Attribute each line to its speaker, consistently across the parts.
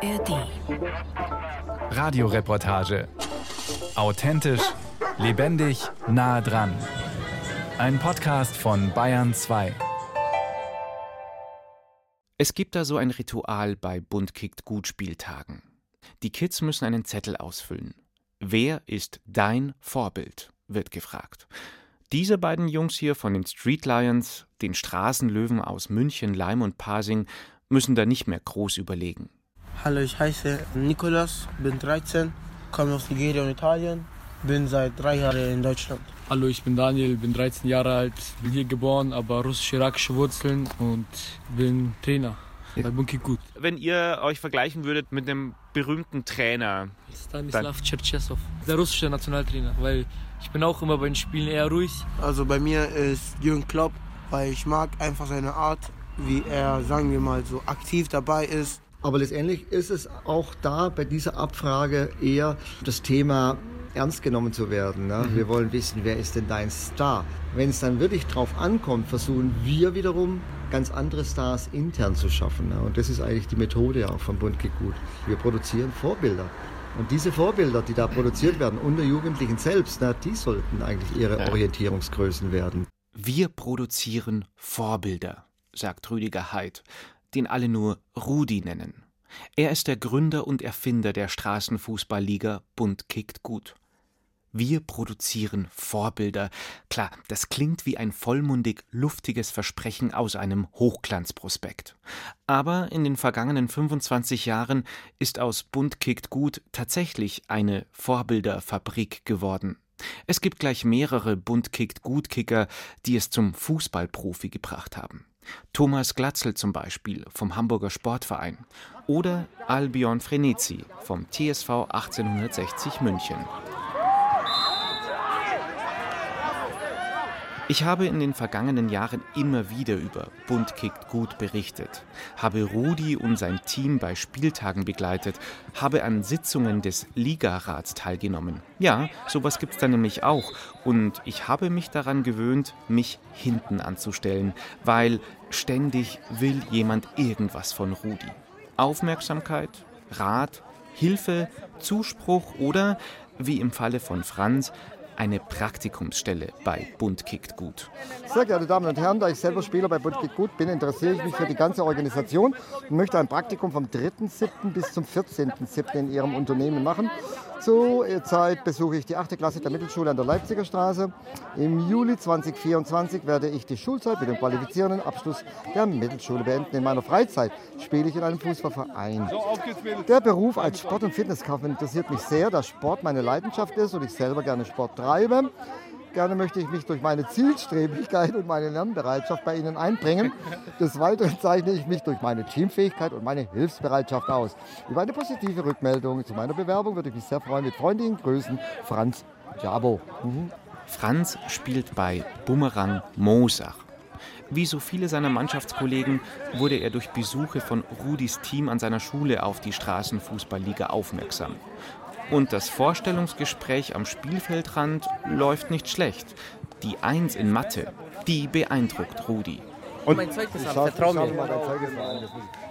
Speaker 1: ARD.
Speaker 2: Radioreportage. Authentisch, lebendig, nah dran. Ein Podcast von Bayern 2.
Speaker 3: Es gibt da so ein Ritual bei Bunt kickt gut Spieltagen. Die Kids müssen einen Zettel ausfüllen. Wer ist dein Vorbild? wird gefragt. Diese beiden Jungs hier von den Street Lions, den Straßenlöwen aus München, Leim und Pasing, müssen da nicht mehr groß überlegen.
Speaker 4: Hallo, ich heiße Nikolas, bin 13, komme aus Nigeria und Italien, bin seit drei Jahren in Deutschland.
Speaker 5: Hallo, ich bin Daniel, bin 13 Jahre alt, bin hier geboren, aber russisch-irakische Wurzeln und bin Trainer bei Bunky Gut.
Speaker 3: Wenn ihr euch vergleichen würdet mit einem berühmten Trainer.
Speaker 5: Stanislav Cherchesov, der russische Nationaltrainer, weil ich bin auch immer bei den Spielen eher ruhig.
Speaker 4: Also bei mir ist Jürgen Klopp, weil ich mag einfach seine Art, wie er, sagen wir mal, so aktiv dabei ist.
Speaker 6: Aber letztendlich ist es auch da bei dieser Abfrage eher das Thema ernst genommen zu werden. Ne? Mhm. Wir wollen wissen, wer ist denn dein Star? Wenn es dann wirklich drauf ankommt, versuchen wir wiederum ganz andere Stars intern zu schaffen. Ne? Und das ist eigentlich die Methode auch von Bund Gut. Wir produzieren Vorbilder. Und diese Vorbilder, die da produziert werden, unter Jugendlichen selbst, na, die sollten eigentlich ihre ja. Orientierungsgrößen werden.
Speaker 3: Wir produzieren Vorbilder, sagt Rüdiger Heid, den alle nur Rudi nennen. Er ist der Gründer und Erfinder der Straßenfußballliga Bund kickt gut. Wir produzieren Vorbilder. Klar, das klingt wie ein vollmundig luftiges Versprechen aus einem Hochglanzprospekt. Aber in den vergangenen 25 Jahren ist aus Bund kickt gut tatsächlich eine Vorbilderfabrik geworden. Es gibt gleich mehrere Bund kickt gut Kicker, die es zum Fußballprofi gebracht haben. Thomas Glatzel zum Beispiel vom Hamburger Sportverein oder Albion Frenetzi vom TSV 1860 München. Ich habe in den vergangenen Jahren immer wieder über Bund kickt gut berichtet, habe Rudi und sein Team bei Spieltagen begleitet, habe an Sitzungen des Ligarats teilgenommen. Ja, sowas gibt's da nämlich auch. Und ich habe mich daran gewöhnt, mich hinten anzustellen, weil ständig will jemand irgendwas von Rudi. Aufmerksamkeit, Rat, Hilfe, Zuspruch oder, wie im Falle von Franz, eine Praktikumsstelle bei Bund kickt gut.
Speaker 6: Sehr geehrte Damen und Herren, da ich selber Spieler bei Bund kickt gut bin, interessiere ich mich für die ganze Organisation und möchte ein Praktikum vom 3.7. bis zum 14.7. in Ihrem Unternehmen machen. Zur Zeit besuche ich die 8. Klasse der Mittelschule an der Leipziger Straße. Im Juli 2024 werde ich die Schulzeit mit dem qualifizierenden Abschluss der Mittelschule beenden. In meiner Freizeit spiele ich in einem Fußballverein. Der Beruf als Sport- und Fitnesskaufmann interessiert mich sehr, da Sport meine Leidenschaft ist und ich selber gerne Sport treibe. Gerne möchte ich mich durch meine Zielstrebigkeit und meine Lernbereitschaft bei Ihnen einbringen. Des Weiteren zeichne ich mich durch meine Teamfähigkeit und meine Hilfsbereitschaft aus. Über eine positive Rückmeldung zu meiner Bewerbung würde ich mich sehr freuen. Mit freundlichen Grüßen, Franz Jabo.
Speaker 3: Mhm. Franz spielt bei Bumerang Mosach. Wie so viele seiner Mannschaftskollegen wurde er durch Besuche von Rudis Team an seiner Schule auf die Straßenfußballliga aufmerksam. Und das Vorstellungsgespräch am Spielfeldrand läuft nicht schlecht. Die Eins in Mathe, die beeindruckt Rudi.
Speaker 4: Und mein Zeugnis haben, vertrau mir. Mal
Speaker 6: dein Zeugnis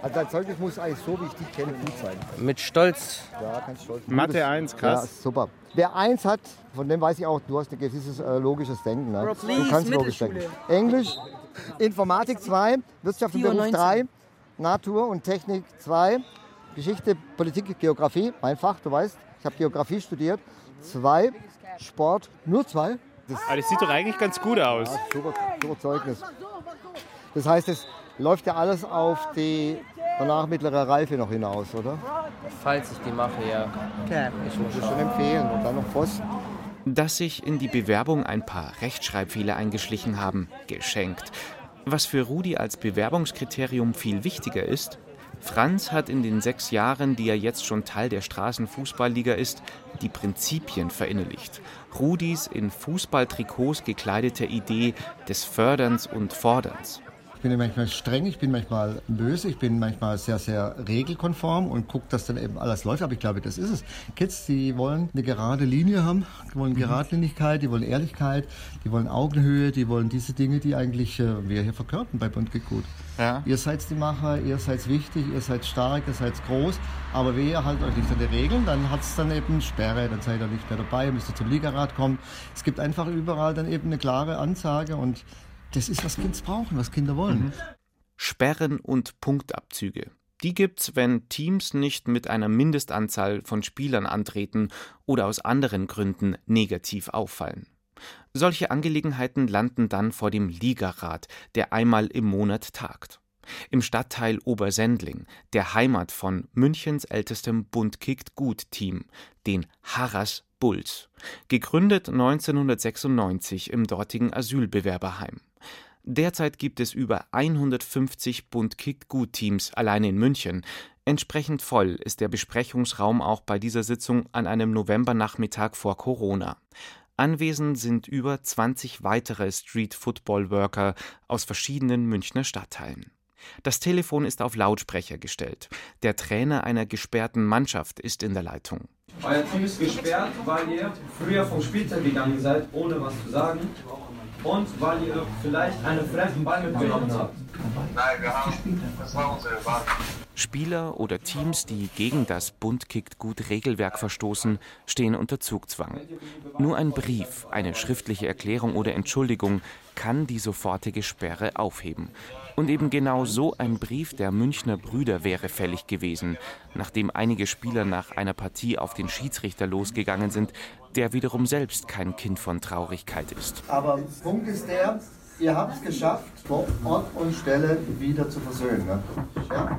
Speaker 6: Also dein Zeugnis muss eigentlich so, wie ich dich kenne, gut sein.
Speaker 4: Mit Stolz.
Speaker 6: Ja, ganz stolz.
Speaker 7: Mathe 1, krass.
Speaker 6: Ja, super. Wer 1 hat, von dem weiß ich auch, du hast ein gewisses äh, logisches Denken. Ne?
Speaker 4: Bro, please,
Speaker 6: du kannst logisch denken. Englisch, Informatik 2, Wirtschaft und Beruf 3, Natur und Technik 2, Geschichte, Politik, Geografie, mein Fach, du weißt. Ich habe Geografie studiert. Zwei, Sport, nur zwei.
Speaker 7: Das, Aber das sieht doch eigentlich ganz gut aus. Ja,
Speaker 6: super, super Zeugnis. Das heißt, es läuft ja alles auf die danach mittlere Reife noch hinaus, oder?
Speaker 4: Falls ich die mache, ja.
Speaker 6: Ich würde schon empfehlen. Und dann noch Pfosten.
Speaker 3: Dass sich in die Bewerbung ein paar Rechtschreibfehler eingeschlichen haben, geschenkt. Was für Rudi als Bewerbungskriterium viel wichtiger ist, Franz hat in den sechs Jahren, die er jetzt schon Teil der Straßenfußballliga ist, die Prinzipien verinnerlicht. Rudis in Fußballtrikots gekleidete Idee des Förderns und Forderns.
Speaker 6: Ich bin manchmal streng, ich bin manchmal böse, ich bin manchmal sehr, sehr regelkonform und gucke, dass dann eben alles läuft. Aber ich glaube, das ist es. Kids, die wollen eine gerade Linie haben, die wollen mhm. Geradlinigkeit, die wollen Ehrlichkeit, die wollen Augenhöhe, die wollen diese Dinge, die eigentlich äh, wir hier verkörpern bei Bund Gut. Ja. Ihr seid die Macher, ihr seid wichtig, ihr seid stark, ihr seid groß, aber wenn ihr halt euch nicht an die Regeln, dann hat es dann eben Sperre, dann seid ihr nicht mehr dabei, müsst ihr zum Ligarat kommen. Es gibt einfach überall dann eben eine klare Ansage und das ist, was Kinder brauchen, was Kinder wollen. Mhm.
Speaker 3: Sperren und Punktabzüge. Die gibt's, wenn Teams nicht mit einer Mindestanzahl von Spielern antreten oder aus anderen Gründen negativ auffallen. Solche Angelegenheiten landen dann vor dem Ligarat, der einmal im Monat tagt. Im Stadtteil Obersendling, der Heimat von Münchens ältestem Bund kickt gut Team, den Harras Bulls, gegründet 1996 im dortigen Asylbewerberheim. Derzeit gibt es über 150 Bund kickt gut Teams allein in München. Entsprechend voll ist der Besprechungsraum auch bei dieser Sitzung an einem Novembernachmittag vor Corona. Anwesend sind über 20 weitere Street-Football-Worker aus verschiedenen Münchner Stadtteilen. Das Telefon ist auf Lautsprecher gestellt. Der Trainer einer gesperrten Mannschaft ist in der Leitung.
Speaker 1: Euer Team ist gesperrt, weil ihr früher vom Spieltag gegangen seid, ohne was zu sagen. Und weil ihr vielleicht einen fremden Ball mitgenommen habt. Nein, wir haben. Das war unsere
Speaker 3: Wahl. Spieler oder Teams, die gegen das Bund kickt gut Regelwerk verstoßen, stehen unter Zugzwang. Nur ein Brief, eine schriftliche Erklärung oder Entschuldigung kann die sofortige Sperre aufheben. Und eben genau so ein Brief der Münchner Brüder wäre fällig gewesen, nachdem einige Spieler nach einer Partie auf den Schiedsrichter losgegangen sind, der wiederum selbst kein Kind von Traurigkeit ist.
Speaker 6: Aber Punkt ist der, ihr habt es geschafft, Ort und Stelle wieder zu versöhnen. Ne? Ja?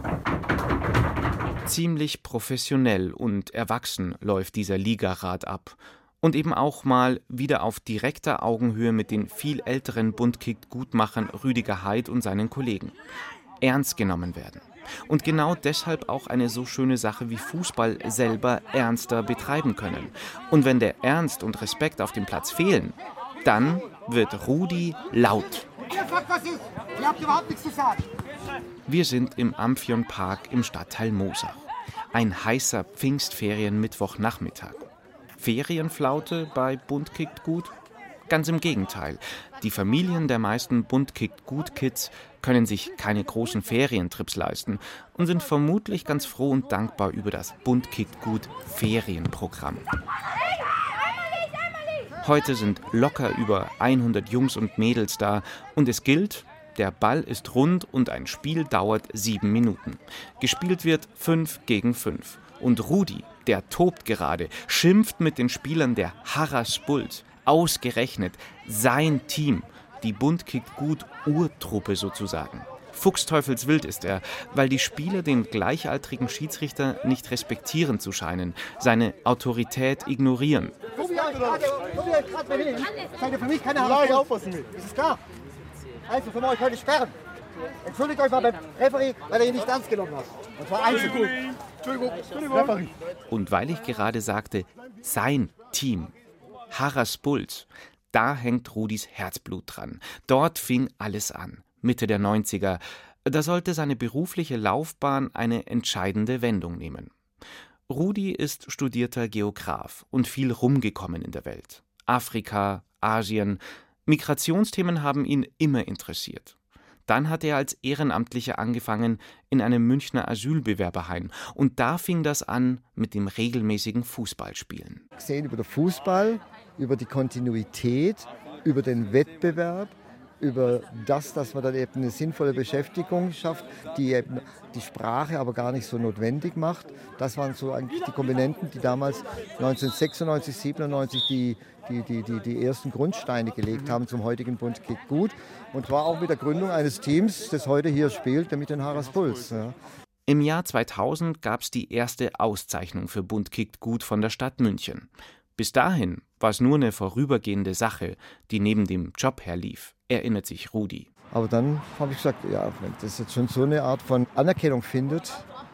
Speaker 3: Ziemlich professionell und erwachsen läuft dieser Ligarat ab. Und eben auch mal wieder auf direkter Augenhöhe mit den viel älteren Bundkick-Gutmachern Rüdiger Heid und seinen Kollegen. Ernst genommen werden. Und genau deshalb auch eine so schöne Sache wie Fußball selber ernster betreiben können. Und wenn der Ernst und Respekt auf dem Platz fehlen, dann wird Rudi laut. Ihr sagt, was ist. Ihr habt überhaupt nichts zu. Wir sind im Amphion Park im Stadtteil Mosach. Ein heißer Pfingstferien-Mittwochnachmittag. Ferienflaute bei Bund kickt gut? Ganz im Gegenteil. Die Familien der meisten Bund kickt gut Kids können sich keine großen Ferientrips leisten und sind vermutlich ganz froh und dankbar über das Bund kickt gut Ferienprogramm. Heute sind locker über 100 Jungs und Mädels da und es gilt, der Ball ist rund und ein Spiel dauert sieben Minuten. Gespielt wird fünf gegen fünf. Und Rudi, der tobt gerade, schimpft mit den Spielern der Harras Bulls. Ausgerechnet sein Team, die Bund kickt gut Urtruppe sozusagen. Fuchsteufelswild ist er, weil die Spieler den gleichaltrigen Schiedsrichter nicht respektieren zu scheinen, seine Autorität ignorieren.
Speaker 6: Seid ihr für mich keine Herausforderung? Ist es klar? Also wir euch heute sperren. Entschuldigt euch mal beim Referee, weil er ihn nicht ernst genommen hat. Das war Entschuldigung. Entschuldigung. Entschuldigung.
Speaker 3: Und weil ich gerade sagte, sein Team, Harras Bulls, da hängt Rudis Herzblut dran. Dort fing alles an. Mitte der 90er. Da sollte seine berufliche Laufbahn eine entscheidende Wendung nehmen. Rudi ist studierter Geograf und viel rumgekommen in der Welt. Afrika, Asien. Migrationsthemen haben ihn immer interessiert. Dann hat er als Ehrenamtlicher angefangen in einem Münchner Asylbewerberheim. Und da fing das an mit dem regelmäßigen Fußballspielen.
Speaker 6: Gesehen über den Fußball, über die Kontinuität, über den Wettbewerb, über das, dass man dann eben eine sinnvolle Beschäftigung schafft, die eben die Sprache aber gar nicht so notwendig macht. Das waren so eigentlich die Komponenten, die damals 1996, 97 die, die, die, die, die ersten Grundsteine gelegt haben zum heutigen Bund Kick Gut. Und zwar auch mit der Gründung eines Teams, das heute hier spielt, nämlich den Harras Puls. Ja.
Speaker 3: Im Jahr 2000 gab es die erste Auszeichnung für Bund kickt gut von der Stadt München. Bis dahin war es nur eine vorübergehende Sache, die neben dem Job herlief, erinnert sich Rudi.
Speaker 6: Aber dann habe ich gesagt, ja, wenn das jetzt schon so eine Art von Anerkennung findet,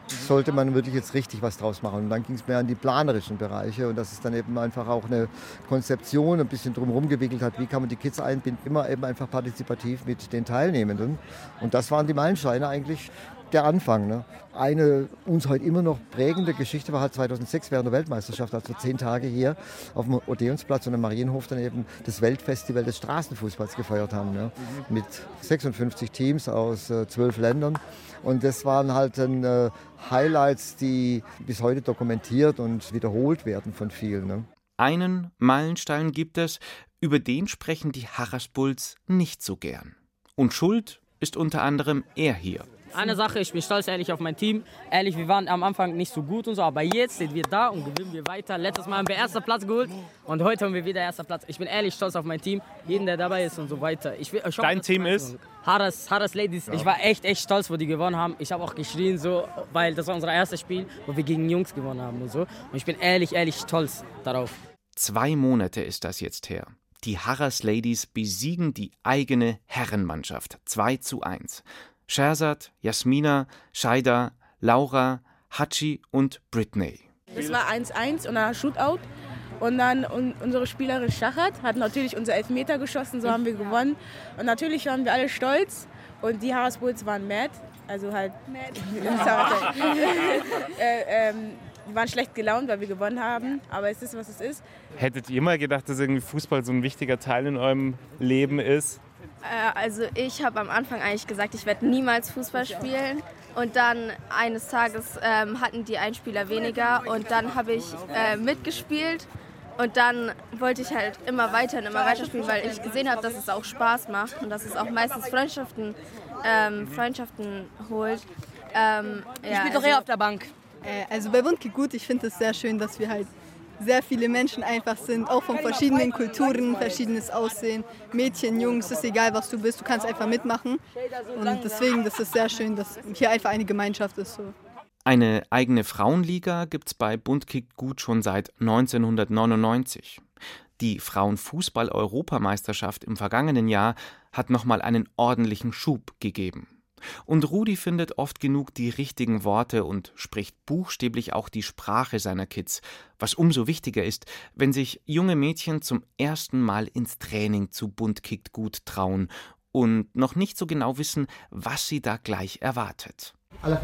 Speaker 6: sollte man wirklich jetzt richtig was draus machen. Und dann ging es mehr an die planerischen Bereiche und dass es dann eben einfach auch eine Konzeption ein bisschen drumherum gewickelt hat, wie kann man die Kids einbinden, immer eben einfach partizipativ mit den Teilnehmenden. Und das waren die Meilensteine eigentlich, der Anfang. Ne? Eine uns heute immer noch prägende Geschichte war halt 2006 während der Weltmeisterschaft, als wir zehn Tage hier auf dem Odeonsplatz und im Marienhof dann eben das Weltfestival des Straßenfußballs gefeiert haben. Ne? Mit 56 Teams aus äh, zwölf Ländern. Und das waren halt dann, äh, Highlights, die bis heute dokumentiert und wiederholt werden von vielen. Ne?
Speaker 3: Einen Meilenstein gibt es, über den sprechen die Harrasbulls nicht so gern. Und schuld ist unter anderem er hier.
Speaker 8: Eine Sache, ich bin stolz ehrlich auf mein Team. Ehrlich, wir waren am Anfang nicht so gut und so, aber jetzt sind wir da und gewinnen wir weiter. Letztes Mal haben wir erster Platz geholt und heute haben wir wieder erster Platz. Ich bin ehrlich stolz auf mein Team, jeden, der dabei ist und so weiter. Ich, ich
Speaker 7: Dein Team ist?
Speaker 8: Harris, Harris Ladies. Ja. Ich war echt, echt stolz, wo die gewonnen haben. Ich habe auch geschrien, so, weil das war unser erstes Spiel, wo wir gegen Jungs gewonnen haben und so. Und ich bin ehrlich, ehrlich stolz darauf.
Speaker 3: Zwei Monate ist das jetzt her. Die Harras Ladies besiegen die eigene Herrenmannschaft 2 zu 1. Sherzad, Jasmina, Shaida, Laura, Hachi und Britney.
Speaker 9: Es war 1-1 und ein Shootout. Und dann unsere Spielerin Schachat hat natürlich unser Elfmeter geschossen, so haben wir gewonnen. Und natürlich waren wir alle stolz. Und die Harris Bulls waren mad. Also halt. Mad. äh, ähm, die waren schlecht gelaunt, weil wir gewonnen haben. Aber es ist, was es ist.
Speaker 7: Hättet ihr mal gedacht, dass irgendwie Fußball so ein wichtiger Teil in eurem Leben ist?
Speaker 10: Äh, also ich habe am Anfang eigentlich gesagt, ich werde niemals Fußball spielen. Und dann eines Tages ähm, hatten die einen Spieler weniger und dann habe ich äh, mitgespielt. Und dann wollte ich halt immer weiter und immer weiter spielen, weil ich gesehen habe, dass es auch Spaß macht und dass es auch meistens Freundschaften, ähm, Freundschaften holt.
Speaker 11: Ähm, ja, ich spiele doch also, eher auf der Bank. Äh, also bei Wundke gut, ich finde es sehr schön, dass wir halt sehr viele Menschen einfach sind, auch von verschiedenen Kulturen, verschiedenes Aussehen. Mädchen, Jungs, ist egal, was du bist, du kannst einfach mitmachen. Und deswegen, das ist sehr schön, dass hier einfach eine Gemeinschaft ist. So.
Speaker 3: Eine eigene Frauenliga gibt es bei Bund gut schon seit 1999. Die Frauenfußball-Europameisterschaft im vergangenen Jahr hat nochmal einen ordentlichen Schub gegeben. Und Rudi findet oft genug die richtigen Worte und spricht buchstäblich auch die Sprache seiner Kids, was umso wichtiger ist, wenn sich junge Mädchen zum ersten Mal ins Training zu Bunt kickt gut trauen und noch nicht so genau wissen, was sie da gleich erwartet.
Speaker 6: Alla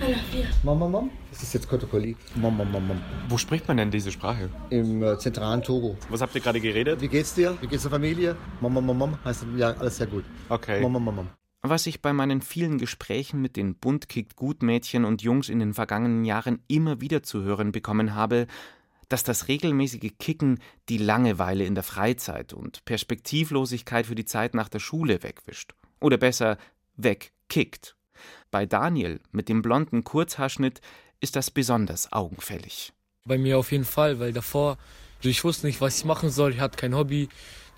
Speaker 6: via, Mama, Mom, Mom, Mom. Das ist jetzt Kotokoli. Mom, Mom, Mom, Mom.
Speaker 7: Wo spricht man denn diese Sprache?
Speaker 6: Im äh, zentralen Togo.
Speaker 7: Was habt ihr gerade geredet?
Speaker 6: Wie geht's dir? Wie geht's der Familie? Mom, Mom, Mom, Mom. Heißt ja alles sehr gut.
Speaker 7: Okay.
Speaker 6: Mom, Mom, Mom, Mom.
Speaker 3: Was ich bei meinen vielen Gesprächen mit den bunt kickt gut Mädchen und Jungs in den vergangenen Jahren immer wieder zu hören bekommen habe, dass das regelmäßige Kicken die Langeweile in der Freizeit und Perspektivlosigkeit für die Zeit nach der Schule wegwischt. Oder besser, wegkickt. Bei Daniel mit dem blonden Kurzhaarschnitt ist das besonders augenfällig.
Speaker 5: Bei mir auf jeden Fall, weil davor, also ich wusste nicht, was ich machen soll, ich hatte kein Hobby.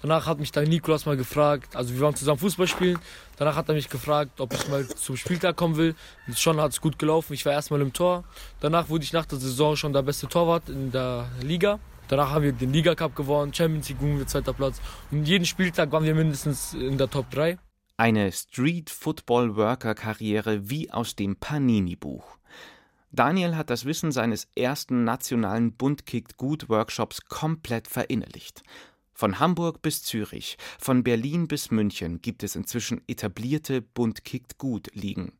Speaker 5: Danach hat mich dann Nikolaus mal gefragt, also wir waren zusammen Fußball spielen. Danach hat er mich gefragt, ob ich mal zum Spieltag kommen will. Und schon hat es gut gelaufen. Ich war erstmal im Tor. Danach wurde ich nach der Saison schon der beste Torwart in der Liga. Danach haben wir den Liga Cup gewonnen, Champions League wir zweiter Platz. Und jeden Spieltag waren wir mindestens in der Top 3.
Speaker 3: Eine Street-Football-Worker-Karriere wie aus dem Panini-Buch. Daniel hat das Wissen seines ersten nationalen Bunt-Kickt-Gut-Workshops komplett verinnerlicht. Von Hamburg bis Zürich, von Berlin bis München gibt es inzwischen etablierte Bunt-Kickt-Gut-Ligen.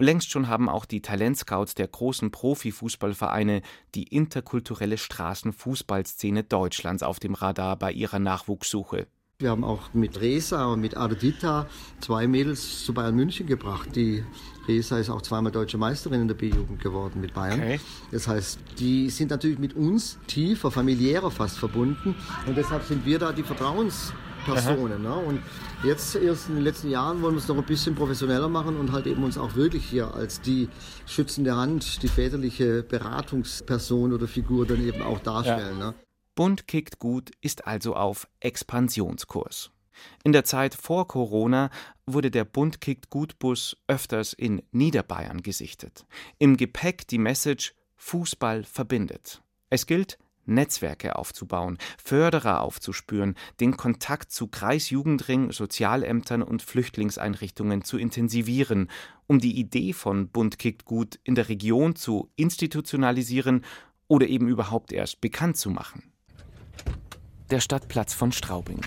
Speaker 3: Längst schon haben auch die Talentscouts der großen Profifußballvereine die interkulturelle Straßenfußballszene Deutschlands auf dem Radar bei ihrer Nachwuchssuche.
Speaker 6: Wir haben auch mit Resa und mit Ardita zwei Mädels zu Bayern München gebracht. Die Resa ist auch zweimal deutsche Meisterin in der B-Jugend geworden mit Bayern. Okay. Das heißt, die sind natürlich mit uns tiefer, familiärer fast verbunden. Und deshalb sind wir da die Vertrauenspersonen. Ne? Und jetzt erst in den letzten Jahren wollen wir es noch ein bisschen professioneller machen und halt eben uns auch wirklich hier als die schützende Hand, die väterliche Beratungsperson oder Figur dann eben auch darstellen. Ja. Ne?
Speaker 3: Bund kickt gut ist also auf Expansionskurs. In der Zeit vor Corona wurde der Bund kickt gut Bus öfters in Niederbayern gesichtet. Im Gepäck die Message Fußball verbindet. Es gilt, Netzwerke aufzubauen, Förderer aufzuspüren, den Kontakt zu Kreisjugendring, Sozialämtern und Flüchtlingseinrichtungen zu intensivieren, um die Idee von Bund kickt gut in der Region zu institutionalisieren oder eben überhaupt erst bekannt zu machen. Der Stadtplatz von Straubing.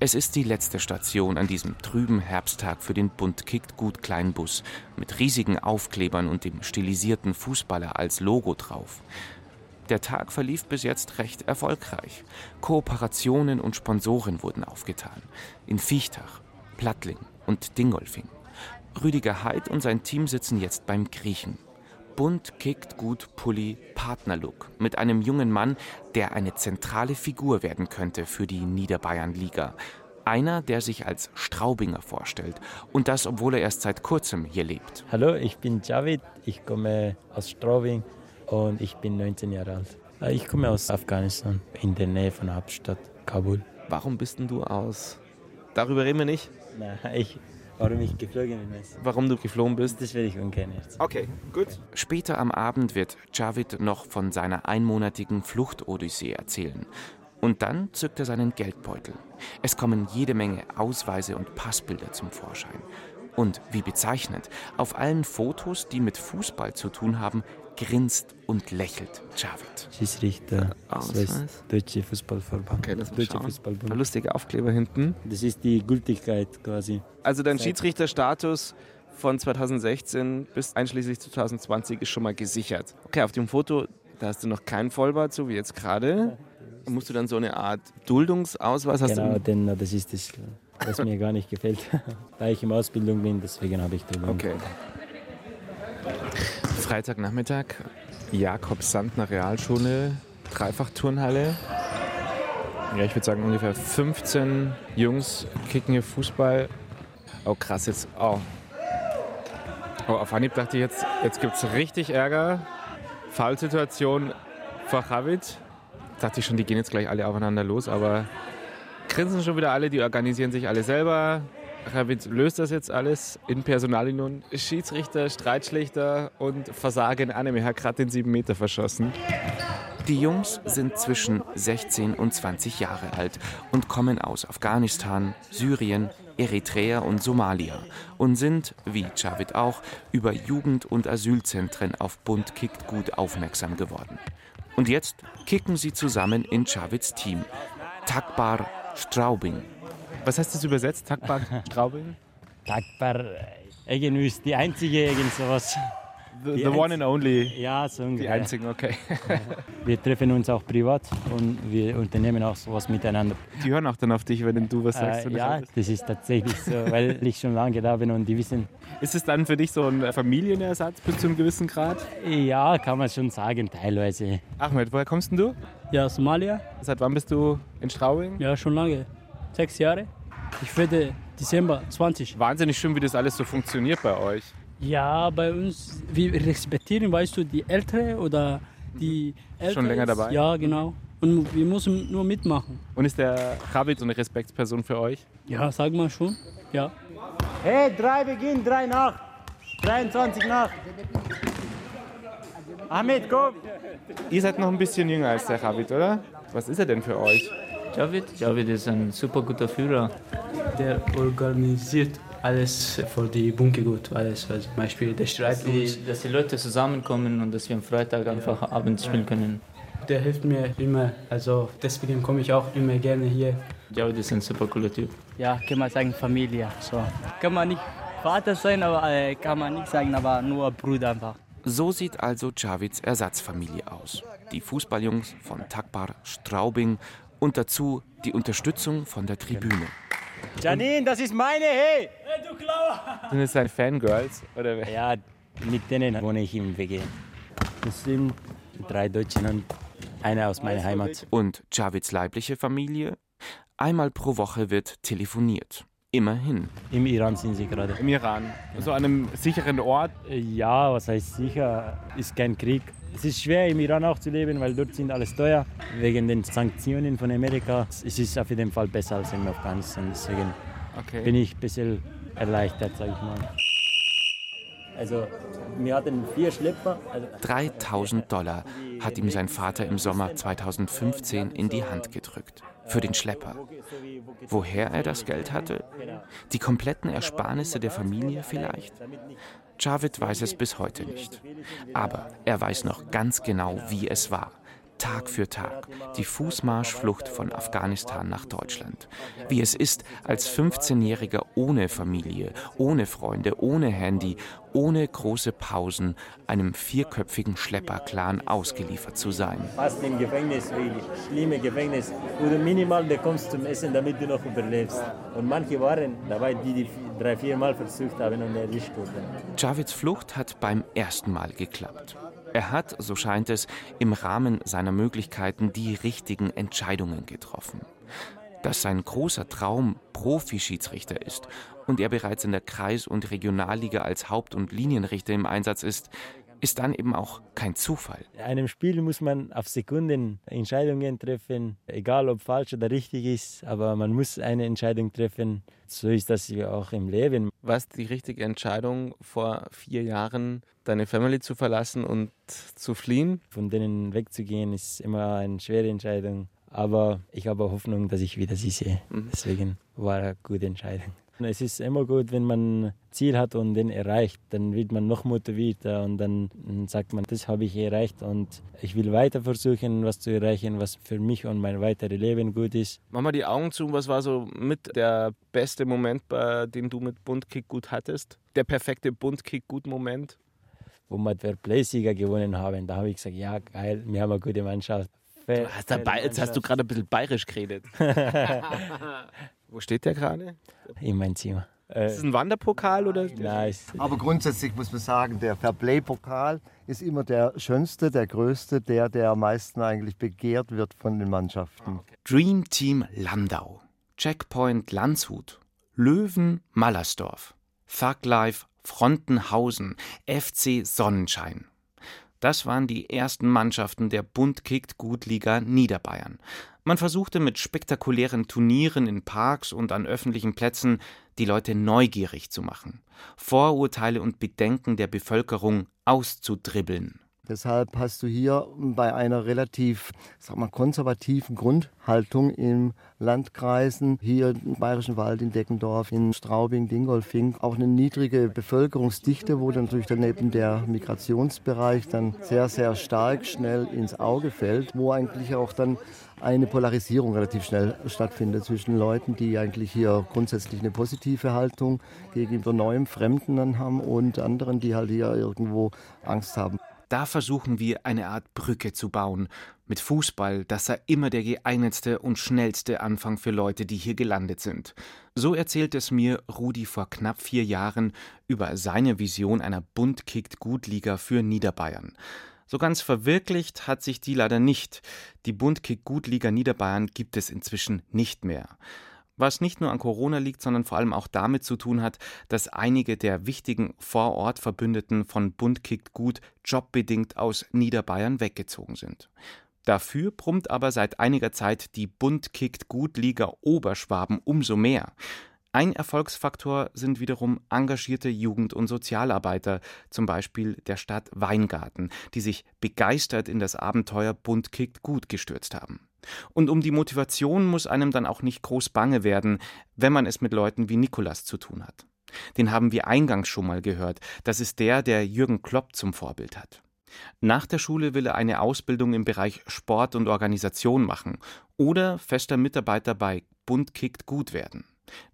Speaker 3: Es ist die letzte Station an diesem trüben Herbsttag für den Bund kickt gut Kleinbus mit riesigen Aufklebern und dem stilisierten Fußballer als Logo drauf. Der Tag verlief bis jetzt recht erfolgreich. Kooperationen und Sponsoren wurden aufgetan. In Viechtach, Plattling und Dingolfing. Rüdiger Heid und sein Team sitzen jetzt beim Griechen. Bunt kickt gut Pulli Partnerlook mit einem jungen Mann, der eine zentrale Figur werden könnte für die Niederbayernliga. Einer, der sich als Straubinger vorstellt und das, obwohl er erst seit kurzem hier lebt.
Speaker 12: Hallo, ich bin Javid, ich komme aus Straubing und ich bin 19 Jahre alt. Äh, ich komme aus Afghanistan, in der Nähe von der Hauptstadt Kabul.
Speaker 7: Warum bist denn du aus? Darüber reden wir nicht?
Speaker 12: Nein, ich, Warum ich geflogen bin.
Speaker 7: Warum du geflogen bist?
Speaker 12: Das werde ich ungern jetzt.
Speaker 7: Okay, gut.
Speaker 3: Später am Abend wird Javid noch von seiner einmonatigen Fluchtodyssee erzählen. Und dann zückt er seinen Geldbeutel. Es kommen jede Menge Ausweise und Passbilder zum Vorschein. Und wie bezeichnend, auf allen Fotos, die mit Fußball zu tun haben, grinst und lächelt Javid.
Speaker 12: Schiedsrichter, Ausweis, Deutsche Fußballverband.
Speaker 7: Okay, das Deutsche Fußballbund. Lustige Aufkleber hinten.
Speaker 12: Das ist die Gültigkeit quasi.
Speaker 7: Also dein Schiedsrichterstatus von 2016 bis einschließlich 2020 ist schon mal gesichert. Okay, auf dem Foto, da hast du noch keinen Vollbart, so wie jetzt gerade. Musst du dann so eine Art Duldungsausweis
Speaker 12: hast? Genau, denn das ist das, was mir gar nicht gefällt. da ich in Ausbildung bin, deswegen habe ich Duldung.
Speaker 7: Okay. Freitagnachmittag, Jakob Sandner Realschule, Dreifachturnhalle. Ja, ich würde sagen ungefähr 15 Jungs kicken hier Fußball. Oh krass, jetzt. Oh. oh auf Anhieb dachte ich jetzt, jetzt gibt es richtig Ärger. Fallsituation für Chavit. Dachte ich schon, die gehen jetzt gleich alle aufeinander los, aber grinsen schon wieder alle, die organisieren sich alle selber. Ravid löst das jetzt alles in Personalunion. Schiedsrichter, Streitschlichter und Versagen Anime hat gerade den 7 Meter verschossen.
Speaker 3: Die Jungs sind zwischen 16 und 20 Jahre alt und kommen aus Afghanistan, Syrien, Eritrea und Somalia und sind, wie Javid auch, über Jugend- und Asylzentren auf Bund kickt gut aufmerksam geworden. Und jetzt kicken sie zusammen in Javids Team. Takbar Straubing.
Speaker 7: Was heißt das übersetzt? Takbar Straubing?
Speaker 12: Takbar, irgendwie ist die einzige, irgend sowas.
Speaker 7: The, the one and only.
Speaker 12: Ja, so ungefähr.
Speaker 7: Die einzigen, okay.
Speaker 12: wir treffen uns auch privat und wir unternehmen auch sowas miteinander.
Speaker 7: Die hören auch dann auf dich, wenn du was sagst.
Speaker 12: Äh, ja, das ist tatsächlich so, weil ich schon lange da bin und die wissen.
Speaker 7: Ist es dann für dich so ein Familienersatz bis zu einem gewissen Grad?
Speaker 12: Ja, kann man schon sagen, teilweise.
Speaker 7: Ahmed, woher kommst denn du?
Speaker 13: Ja, Somalia.
Speaker 7: Seit wann bist du in Straubing?
Speaker 13: Ja, schon lange. Sechs Jahre. Ich werde Dezember 20.
Speaker 7: Wahnsinnig schön, wie das alles so funktioniert bei euch.
Speaker 13: Ja, bei uns, wir respektieren, weißt du, die Ältere oder die Ältere.
Speaker 7: Schon länger dabei?
Speaker 13: Ja, genau. Und wir müssen nur mitmachen.
Speaker 7: Und ist der Javid so eine Respektsperson für euch?
Speaker 13: Ja, sag mal schon. Ja.
Speaker 12: Hey, drei Beginn, drei nach. 23 nach. Ahmed, komm.
Speaker 7: Ihr seid noch ein bisschen jünger als der Javid, oder? Was ist er denn für euch?
Speaker 14: Javid? Javid ist ein super guter Führer. Der organisiert alles für die Bunke gut, alles. Also zum Beispiel der Streit dass die, dass die Leute zusammenkommen und dass wir am Freitag einfach ja. abends spielen können. Der hilft mir immer, also deswegen komme ich auch immer gerne hier. Javid ist ein super cooler Typ.
Speaker 8: Ja, kann man sagen Familie. So. Kann man nicht Vater sein, aber äh, kann man nicht sagen, aber nur Bruder einfach.
Speaker 3: So sieht also Javids Ersatzfamilie aus. Die Fußballjungs von Takbar Straubing und dazu die Unterstützung von der Tribüne.
Speaker 12: Janine, das ist meine, hey!
Speaker 14: Hey, du Klauer!
Speaker 7: Sind das deine Fangirls? Oder?
Speaker 12: Ja, mit denen wohne ich im WG. Das sind drei Deutsche und einer aus meiner Heimat.
Speaker 3: Und Javids leibliche Familie? Einmal pro Woche wird telefoniert. Immerhin.
Speaker 12: Im Iran sind sie gerade.
Speaker 7: Im Iran? So an einem sicheren Ort?
Speaker 12: Ja, was heißt sicher? Ist kein Krieg. Es ist schwer im Iran auch zu leben, weil dort sind alles teuer. Wegen den Sanktionen von Amerika. Es ist auf jeden Fall besser als in Afghanistan. Deswegen okay. bin ich ein bisschen erleichtert, sage ich mal. Also, wir hatten vier Schlepper. Also
Speaker 3: 3000 Dollar hat ihm sein Vater im Sommer 2015 in die Hand gedrückt. Für den Schlepper. Woher er das Geld hatte? Die kompletten Ersparnisse der Familie vielleicht? Javid weiß es bis heute nicht. Aber er weiß noch ganz genau, wie es war. Tag für Tag, die Fußmarschflucht von Afghanistan nach Deutschland. Wie es ist, als 15-Jähriger ohne Familie, ohne Freunde, ohne Handy, ohne große Pausen einem vierköpfigen Schlepperclan ausgeliefert zu sein.
Speaker 12: Fast im Gefängnis, wirklich schlimme Gefängnis, wo du minimal bekommst zum Essen, damit du noch überlebst. Und manche waren dabei, die die drei, vier Mal versucht haben und erwischt wurden.
Speaker 3: Javeds Flucht hat beim ersten Mal geklappt. Er hat, so scheint es, im Rahmen seiner Möglichkeiten die richtigen Entscheidungen getroffen. Dass sein großer Traum Profi-Schiedsrichter ist und er bereits in der Kreis- und Regionalliga als Haupt- und Linienrichter im Einsatz ist, ist dann eben auch kein Zufall.
Speaker 12: In einem Spiel muss man auf Sekunden Entscheidungen treffen, egal ob falsch oder richtig ist, aber man muss eine Entscheidung treffen. So ist das auch im Leben.
Speaker 7: War es die richtige Entscheidung, vor vier Jahren deine Family zu verlassen und zu fliehen?
Speaker 12: Von denen wegzugehen ist immer eine schwere Entscheidung. Aber ich habe Hoffnung, dass ich wieder sie sehe. Mhm. Deswegen war eine gute Entscheidung. Es ist immer gut, wenn man ein Ziel hat und den erreicht. Dann wird man noch motivierter und dann sagt man, das habe ich erreicht und ich will weiter versuchen, was zu erreichen, was für mich und mein weiteres Leben gut ist.
Speaker 7: Mach mal die Augen zu. Was war so mit der beste Moment, den du mit Bundkick gut hattest? Der perfekte Bundkick gut Moment?
Speaker 12: Wo wir der Playsieger gewonnen haben, da habe ich gesagt, ja geil, wir haben eine gute Mannschaft.
Speaker 7: Hast dabei, jetzt hast du gerade ein bisschen bayerisch geredet. Wo steht der gerade?
Speaker 12: In meinem Zimmer.
Speaker 7: Ist es ein Wanderpokal oder?
Speaker 12: Nein.
Speaker 6: Aber grundsätzlich muss man sagen, der Fairplay-Pokal ist immer der schönste, der größte, der, der am meisten eigentlich begehrt wird von den Mannschaften.
Speaker 3: Dream Team Landau, Checkpoint Landshut, Löwen Mallersdorf, Thug Life Frontenhausen, FC Sonnenschein. Das waren die ersten Mannschaften der Bund kickt Gutliga Niederbayern. Man versuchte mit spektakulären Turnieren in Parks und an öffentlichen Plätzen die Leute neugierig zu machen, Vorurteile und Bedenken der Bevölkerung auszudribbeln.
Speaker 6: Deshalb hast du hier bei einer relativ sag mal, konservativen Grundhaltung in Landkreisen, hier im Bayerischen Wald, in Deckendorf, in Straubing, Dingolfing, auch eine niedrige Bevölkerungsdichte, wo dann natürlich daneben der Migrationsbereich dann sehr, sehr stark schnell ins Auge fällt, wo eigentlich auch dann eine Polarisierung relativ schnell stattfindet zwischen Leuten, die eigentlich hier grundsätzlich eine positive Haltung gegenüber neuem Fremden dann haben und anderen, die halt hier irgendwo Angst haben.
Speaker 3: Da versuchen wir eine Art Brücke zu bauen. Mit Fußball, das sei immer der geeignetste und schnellste Anfang für Leute, die hier gelandet sind. So erzählt es mir Rudi vor knapp vier Jahren über seine Vision einer Bund-Kickt-Gut-Liga für Niederbayern. So ganz verwirklicht hat sich die leider nicht. Die Bund-Kick-Gut-Liga Niederbayern gibt es inzwischen nicht mehr was nicht nur an Corona liegt, sondern vor allem auch damit zu tun hat, dass einige der wichtigen Vorortverbündeten von Bund kickt gut jobbedingt aus Niederbayern weggezogen sind. Dafür brummt aber seit einiger Zeit die Bund kickt gut Liga Oberschwaben umso mehr. Ein Erfolgsfaktor sind wiederum engagierte Jugend- und Sozialarbeiter, zum Beispiel der Stadt Weingarten, die sich begeistert in das Abenteuer Bund kickt gut gestürzt haben. Und um die Motivation muss einem dann auch nicht groß bange werden, wenn man es mit Leuten wie Nikolas zu tun hat. Den haben wir eingangs schon mal gehört. Das ist der, der Jürgen Klopp zum Vorbild hat. Nach der Schule will er eine Ausbildung im Bereich Sport und Organisation machen oder fester Mitarbeiter bei Bund kickt gut werden.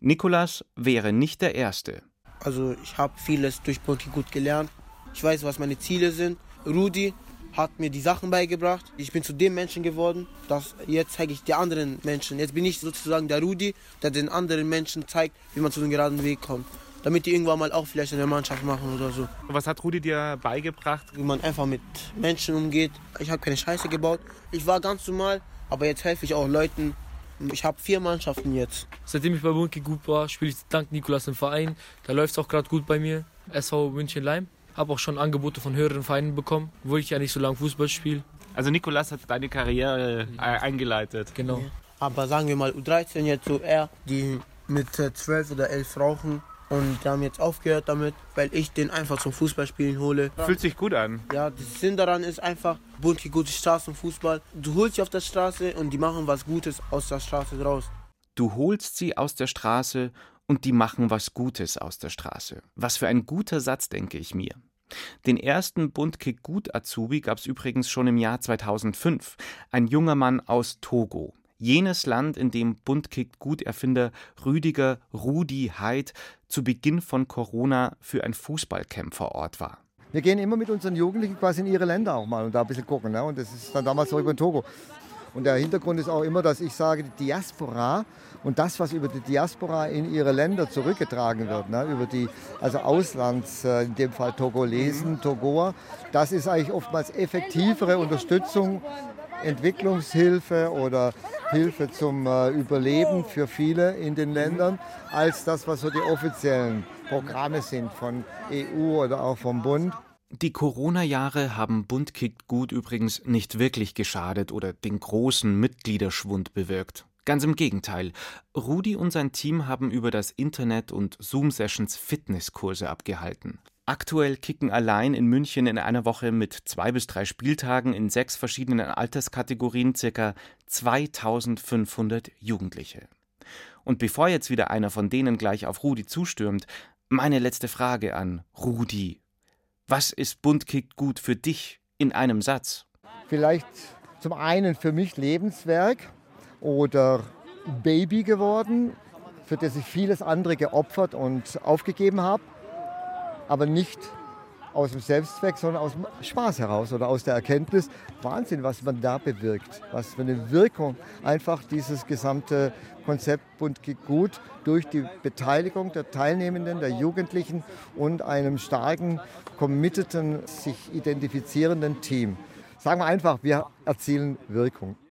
Speaker 3: Nikolas wäre nicht der Erste.
Speaker 4: Also ich habe vieles durch kickt gut gelernt. Ich weiß, was meine Ziele sind. Rudi hat mir die Sachen beigebracht. Ich bin zu dem Menschen geworden, dass jetzt zeige ich die anderen Menschen. Jetzt bin ich sozusagen der Rudi, der den anderen Menschen zeigt, wie man zu dem geraden Weg kommt. Damit die irgendwann mal auch vielleicht eine Mannschaft machen oder so.
Speaker 7: Was hat Rudi dir beigebracht?
Speaker 4: Wie man einfach mit Menschen umgeht. Ich habe keine Scheiße gebaut. Ich war ganz normal, aber jetzt helfe ich auch Leuten. Ich habe vier Mannschaften jetzt.
Speaker 5: Seitdem ich bei Bunky gut war, spiele ich dank Nikolas im Verein. Da läuft es auch gerade gut bei mir. SV München Leim. Habe auch schon Angebote von höheren Vereinen bekommen, obwohl ich ja nicht so lange Fußball spiele.
Speaker 7: Also Nikolas hat deine Karriere äh, eingeleitet.
Speaker 5: Genau.
Speaker 4: Aber sagen wir mal U13 jetzt so eher, die mit 12 oder 11 rauchen. Und die haben jetzt aufgehört damit, weil ich den einfach zum Fußballspielen hole.
Speaker 7: Fühlt sich gut an.
Speaker 4: Ja, das Sinn daran ist einfach, bunte, gute Straßenfußball. Du holst sie auf der Straße und die machen was Gutes aus der Straße raus.
Speaker 3: Du holst sie aus der Straße und die machen was Gutes aus der Straße. Was für ein guter Satz, denke ich mir. Den ersten Bundkick Gut Azubi gab es übrigens schon im Jahr 2005. Ein junger Mann aus Togo. Jenes Land, in dem Bundkick Gut Erfinder Rüdiger Rudi Heid zu Beginn von Corona für ein Fußballcamp vor Ort war.
Speaker 6: Wir gehen immer mit unseren Jugendlichen quasi in ihre Länder auch mal und da ein bisschen gucken. Ne? Und das ist dann damals so über Togo. Und der Hintergrund ist auch immer, dass ich sage, die Diaspora und das, was über die Diaspora in ihre Länder zurückgetragen wird, ne, über die also Auslands, äh, in dem Fall Togolesen, Togoer, das ist eigentlich oftmals effektivere Unterstützung, Entwicklungshilfe oder Hilfe zum äh, Überleben für viele in den Ländern, als das, was so die offiziellen Programme sind von EU oder auch vom Bund.
Speaker 3: Die Corona-Jahre haben Bund kickt gut übrigens nicht wirklich geschadet oder den großen Mitgliederschwund bewirkt. Ganz im Gegenteil. Rudi und sein Team haben über das Internet und Zoom-Sessions Fitnesskurse abgehalten. Aktuell kicken allein in München in einer Woche mit zwei bis drei Spieltagen in sechs verschiedenen Alterskategorien ca. 2500 Jugendliche. Und bevor jetzt wieder einer von denen gleich auf Rudi zustürmt, meine letzte Frage an Rudi was ist Bunt kickt gut für dich in einem Satz?
Speaker 6: Vielleicht zum einen für mich Lebenswerk oder Baby geworden, für das ich vieles andere geopfert und aufgegeben habe, aber nicht aus dem Selbstzweck, sondern aus dem Spaß heraus oder aus der Erkenntnis, Wahnsinn, was man da bewirkt, was für eine Wirkung einfach dieses gesamte Konzept Bund geht gut durch die Beteiligung der Teilnehmenden, der Jugendlichen und einem starken, committeden, sich identifizierenden Team. Sagen wir einfach, wir erzielen Wirkung.